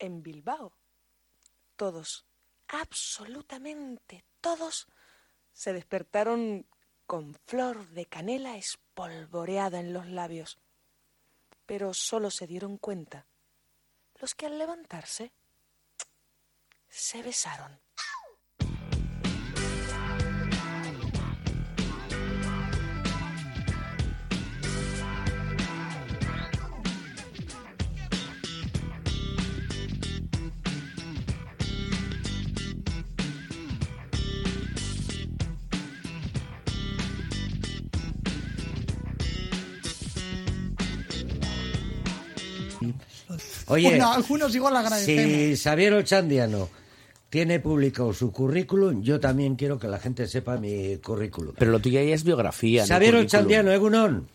en Bilbao. Todos, absolutamente todos, se despertaron con flor de canela espolvoreada en los labios. Pero solo se dieron cuenta los que al levantarse se besaron. Oye, Bueno, algunos igual agradecemos. si Xavier Ochandiano tiene publicado su currículum, yo también quiero que la gente sepa mi currículum. Pero lo tuyo ya es biografía. no Xavier currículum. Ochandiano, Egunon.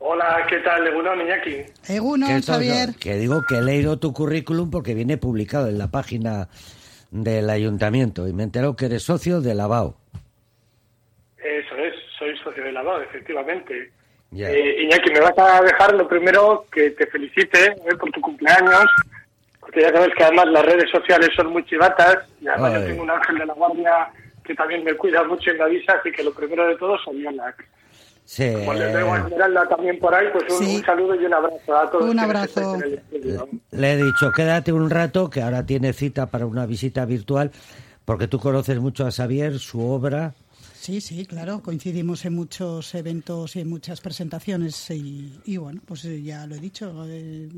Hola, ¿qué tal, Egunon, Iñaki? Egunon, que, Xavier. que digo que he leído tu currículum porque viene publicado en la página del ayuntamiento y me he enterado que eres socio de Lavao. Eso es, soy socio de Lavado, efectivamente. Ya. Eh, Iñaki, me vas a dejar lo primero que te felicite eh, por tu cumpleaños, porque ya sabes que además las redes sociales son muy chivatas, y además Ay. yo tengo un ángel de la guardia que también me cuida mucho y me avisa, así que lo primero de todo soy Ana. Sí, Como le veo a Esmeralda también por ahí, pues un, Sí. un saludo y un abrazo a todos. Un abrazo. en le he dicho, quédate un rato, que ahora tiene cita para una visita virtual, porque tú conoces mucho a Xavier, su obra. Sí, sí, claro, coincidimos en muchos eventos y en muchas presentaciones y, y bueno, pues eh, ya lo he dicho, eh,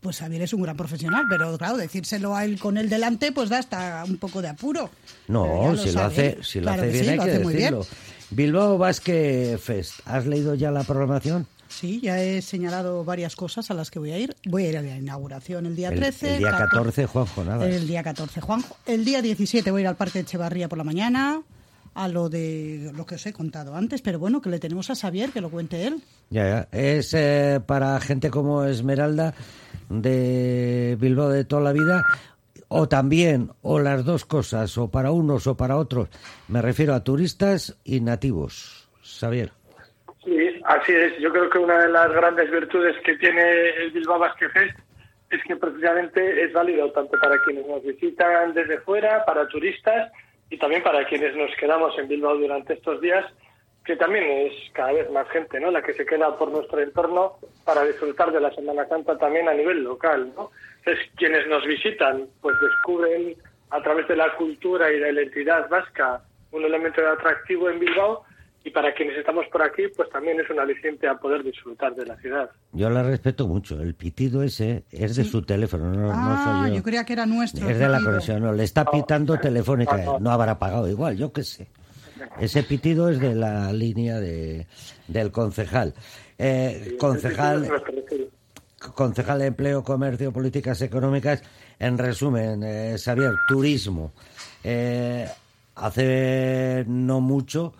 pues Xavier es un gran profesional, pero claro, decírselo a él con él delante pues da hasta un poco de apuro. No, lo si lo hace, si lo Claro hace bien sí, hay lo que hace muy bien. decirlo. Bilbao Basque Fest, ¿has leído ya la programación? Sí, ya he señalado varias cosas a las que voy a ir. Voy a ir a la inauguración el día El- 13. el día 14, Juanjo Navas. El día 14, Juanjo. El día 17 voy a ir al Parque de Echevarría por la mañana, a lo de lo que os he contado antes, pero bueno, que le tenemos a Xavier, que lo cuente él. Ya, ya. Es eh, para gente como Esmeralda de Bilbao de toda la vida, o también, o las dos cosas, o para unos o para otros. Me refiero a turistas y nativos. Xavier. Sí, así es. Yo creo que una de las grandes virtudes que tiene el Bilbao Basque Fest es que precisamente es válido tanto para quienes nos visitan desde fuera, para turistas y también para quienes nos quedamos en Bilbao durante estos días, que también es cada vez más gente, ¿no? La que se queda por nuestro entorno para disfrutar de la Semana Santa también a nivel local, ¿no? Entonces, quienes nos visitan, pues descubren a través de la cultura y de la identidad vasca un elemento de atractivo en Bilbao y para quienes estamos por aquí, pues también es un aliciente a poder disfrutar de la ciudad. Yo la respeto mucho. El pitido ese es de su teléfono, no, no ah, soy yo. yo creía que era nuestro. Es de la conexión, no, le está pitando telefónica, no, no. no habrá pagado igual, yo qué sé. Ese pitido es de la línea de, del concejal. Eh, concejal, concejal de Empleo, Comercio, Políticas Económicas, en resumen, eh, Xavier, turismo. Eh, hace no mucho,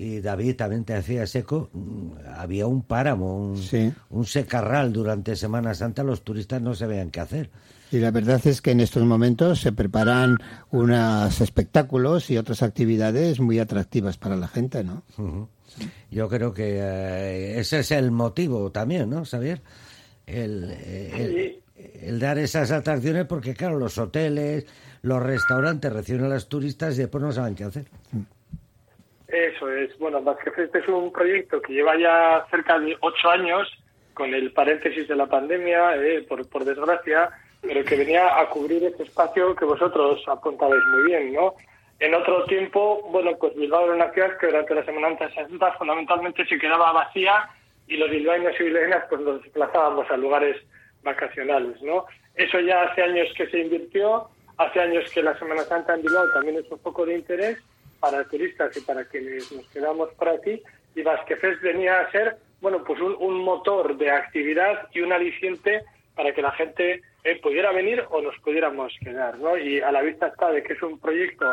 y David también te hacía seco, mm, había un páramo, un, Sí. un secarral durante Semana Santa, los turistas no sabían qué hacer. Y la verdad es que en estos momentos se preparan unos espectáculos y otras actividades muy atractivas para la gente, ¿no? Yo creo que eh, ese es el motivo también, ¿no, Xavier? El, eh, el- el dar esas atracciones porque, claro, los hoteles, los restaurantes reciben a los turistas y después no saben qué hacer. Eso es. Bueno, Basque Fest es un proyecto que lleva ya cerca de ocho años, con el paréntesis de la pandemia, eh, por, por desgracia, pero que venía a cubrir este espacio que vosotros apuntabais muy bien, ¿no? En otro tiempo, bueno, pues Bilbao era una ciudad que durante la Semana Santa fundamentalmente se quedaba vacía y los bilbaínos y bilbaínas pues nos desplazábamos a lugares vacacionales, ¿no? Eso ya hace años que se invirtió, hace años que la Semana Santa en Bilbao también es un foco de interés para turistas y para quienes nos quedamos por aquí y Basque Fest venía a ser, bueno, pues un, un motor de actividad y un aliciente para que la gente eh, pudiera venir o nos pudiéramos quedar, ¿no? Y a la vista está de que es un proyecto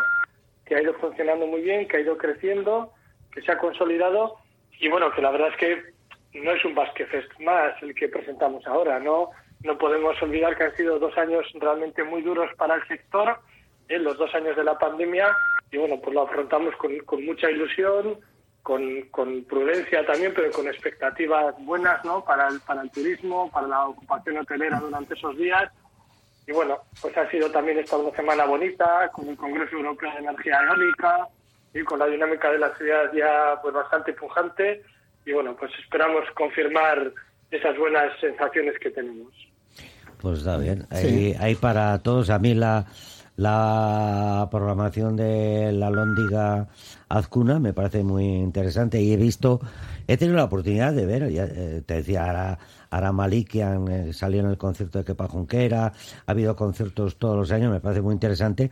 que ha ido funcionando muy bien, que ha ido creciendo, que se ha consolidado y bueno, que la verdad es que no es un Basque Fest más el que presentamos ahora, ¿no? No podemos olvidar que han sido dos años realmente muy duros para el sector, ¿eh? los dos años de la pandemia, y bueno, pues lo afrontamos con, con mucha ilusión, con, con prudencia también, pero con expectativas buenas, ¿no? Para el, para el turismo, para la ocupación hotelera durante esos días, y bueno, pues ha sido también esta una semana bonita, con el Congreso Europeo de Energía Eólica y con la dinámica de la ciudad ya pues bastante pujante y bueno, pues esperamos confirmar esas buenas sensaciones que tenemos. Pues está bien, hay, para todos. A mí la, la programación de la Lóndiga Azcuna me parece muy interesante y he visto, he tenido la oportunidad de ver, ya, eh, te decía, Ara, Ara Malikian eh, salió en el concierto de Kepa Junquera, ha habido conciertos todos los años, me parece muy interesante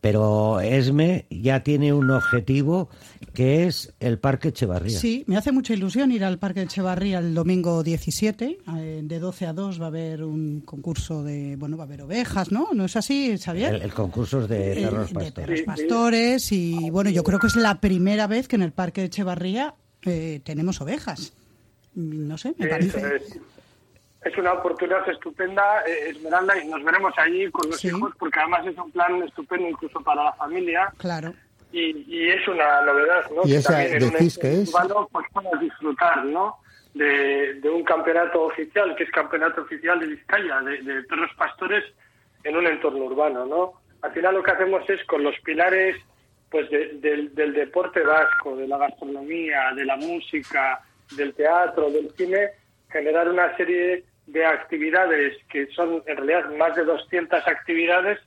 pero ESME ya tiene un objetivo que es el Parque Echevarría. Sí, me hace mucha ilusión ir al Parque Echevarría el domingo 17. Eh, de 12 a 2 va a haber un concurso de, bueno, va a haber ovejas, ¿no? ¿No es así, Xavier? El, concurso es de perros pastores. De perros pastores y, bueno, yo creo que es la primera vez que en el Parque Echevarría eh, tenemos ovejas. No sé, me parece es una oportunidad estupenda, eh, Esmeralda, y nos veremos allí con los hijos, porque además es un plan estupendo incluso para la familia. Claro. Y, es una novedad, ¿no? ¿Y esa decís que es? pues puedas disfrutar, ¿no? De, un campeonato oficial, que es campeonato oficial de Vizcaya, de, perros pastores en un entorno urbano, ¿no? Al final lo que hacemos es con los pilares pues del, del deporte vasco, de la gastronomía, de la música, del teatro, del cine, generar una serie de actividades que son en realidad más de 200 actividades,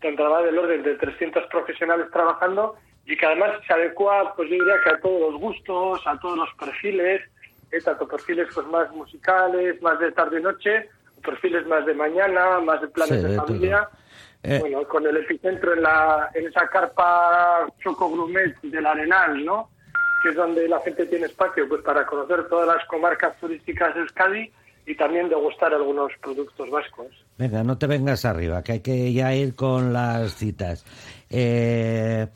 tendrá del orden de 300 profesionales trabajando y que además se adecua, pues yo diría que a todos los gustos, a todos los perfiles, ¿eh? tanto perfiles pues más musicales, más de tarde y noche, perfiles más de mañana, más de planes de, familia. Eh. Bueno, con el epicentro en, la, en esa carpa Choco Grumet del Arenal, ¿no? que es donde la gente tiene espacio pues para conocer todas las comarcas turísticas de Euskadi y también degustar algunos productos vascos. Venga, no te vengas arriba, que hay que ya ir con las citas. Eh,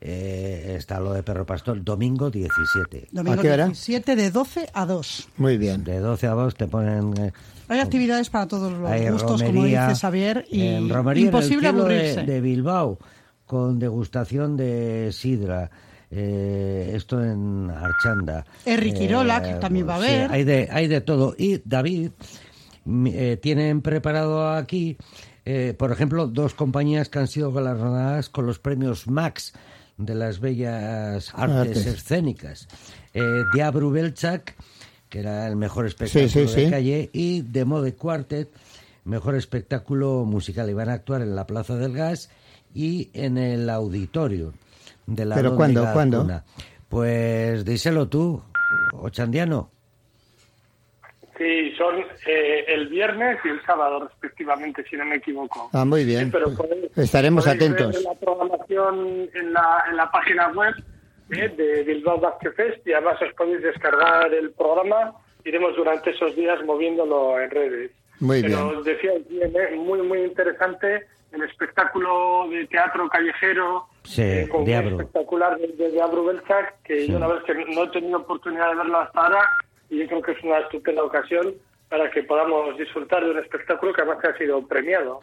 eh, está lo de Perro Pastor, domingo 17. Domingo 17 de 12 a 2. Muy bien. De 12 a 2 te ponen... Eh, hay actividades para todos los gustos, como dice Xavier, y imposible aburrirse. de Bilbao, con degustación de sidra eh, esto en Archanda. Enrique Quirola, que eh, también va a haber. hay, de, hay de todo. Y David, eh, tienen preparado aquí, por ejemplo, dos compañías que han sido galardonadas con los premios Max de las bellas artes, escénicas. Diabru Belchak, que era el mejor espectáculo de calle, y The Mode Quartet, mejor espectáculo musical. Y van a actuar en la Plaza del Gas y en el auditorio de la ¿Pero cuándo? ¿Cuándo? Pues díselo tú, Ochandiano. Sí, son eh, el viernes y el sábado, respectivamente, si no me equivoco. Ah, muy bien. Estaremos atentos. Ver la programación en la, en la página web eh, de Bilbao Basket Fest y además os podéis descargar el programa. Iremos durante esos días moviéndolo en redes. Muy Pero os decía, eh, muy, muy interesante el espectáculo de teatro callejero sí, eh, con espectacular de, de Diablo Belchak, que yo una vez que no he tenido oportunidad de verlo hasta ahora y yo creo que es una estupenda ocasión para que podamos disfrutar de un espectáculo que además ha sido premiado.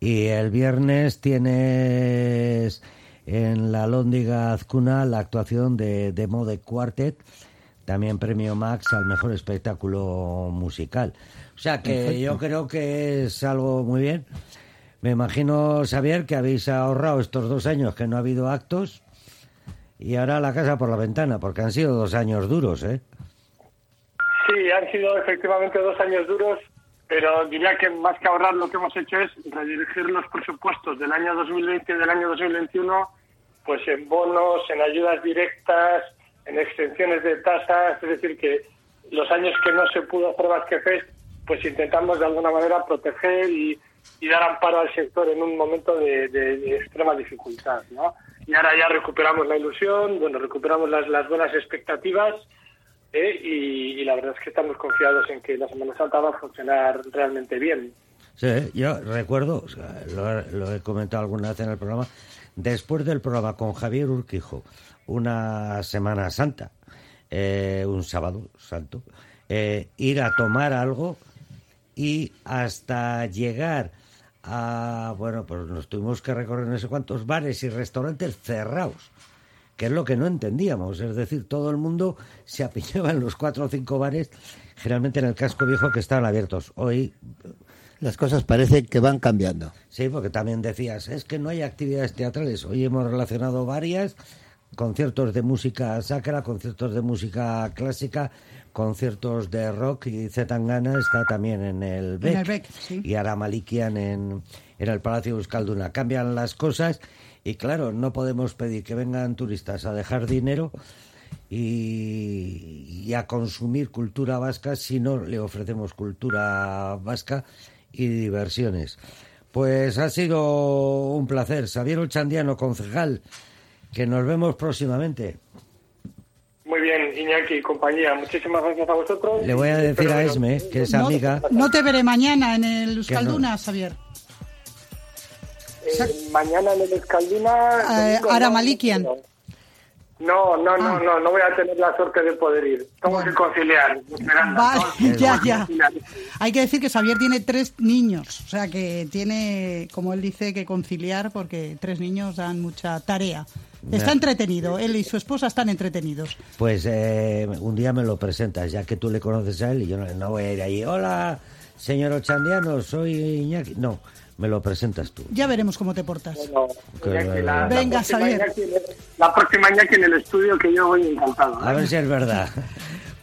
Y el viernes tienes en la Lóndiga Azcuna la actuación de Demo de Quartet, también premio Max al mejor espectáculo musical. O sea que yo creo que es algo muy bien. Me imagino, Xavier, que habéis ahorrado estos dos años que no ha habido actos y ahora la casa por la ventana, porque han sido dos años duros, ¿eh? Sí, han sido efectivamente dos años duros, pero diría que más que ahorrar lo que hemos hecho es redirigir los presupuestos del año 2020 y del año 2021 pues en bonos, en ayudas directas, en extensiones de tasas, es decir, que los años que no se pudo hacer más que FES, pues intentamos de alguna manera proteger y y dar amparo al sector en un momento de, extrema dificultad, ¿no? Y ahora ya recuperamos la ilusión, bueno, recuperamos las, las buenas expectativas ¿eh? y, la verdad es que estamos confiados en que la Semana Santa va a funcionar realmente bien. Sí, yo recuerdo, lo, he comentado alguna vez en el programa, después del programa con Javier Urquijo, una Semana Santa, eh, un sábado santo, eh, ir a tomar algo y hasta llegar a, bueno, pues nos tuvimos que recorrer no sé cuántos bares y restaurantes cerrados, que es lo que no entendíamos, es decir, todo el mundo se apiñaba en los cuatro o cinco bares, generalmente en el casco viejo que estaban abiertos. Hoy las cosas parece que van cambiando. Sí, porque también decías, es que no hay actividades teatrales. Hoy hemos relacionado varias, conciertos de música sacra, conciertos de música clásica, conciertos de rock y Zetangana está también en el BEC, En el BEC, sí. y Aramalikian en, en el Palacio Euskalduna. Cambian las cosas y claro, no podemos pedir que vengan turistas a dejar dinero y, y a consumir cultura vasca si no le ofrecemos cultura vasca y diversiones. Pues ha sido un placer. Xavier Ochandiano, concejal, que nos vemos próximamente. Muy bien, Iñaki y compañía. Muchísimas gracias a vosotros. Le voy a decir a Esme, que es No, amiga, no te veré mañana en el Euskalduna, no. Xavier. Eh, mañana en el Escalduna. Eh, domingo, Aramalikian. No, no, no, Ah. no, no voy a tener la suerte de poder ir. Tengo Bueno. que conciliar. Vale, ya, ya. Hay que decir que Xavier tiene tres niños, o sea que tiene, como él dice, que conciliar porque tres niños dan mucha tarea. Está entretenido, él y su esposa están entretenidos. pues eh, un día me lo presentas, ya que tú le conoces a él y yo no, no voy a ir ahí. Hola, señor Ochandiano, soy Iñaki. No, me lo presentas tú. Ya veremos cómo te portas. Bueno, Que Iñaki, la- la, Venga, la próxima. Iñaki la próxima Iñaki en el estudio que yo voy encantado. A ver si es verdad.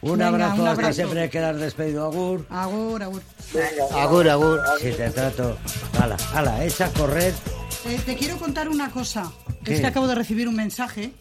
Un Venga, abrazo un hasta abrazo. siempre quedar despedido, Agur. Agur, agur. Venga. Agur, agur. Si te trato. Hala, hala, echa a correr. Eh, te quiero contar una cosa. ¿Qué? Es que acabo de recibir un mensaje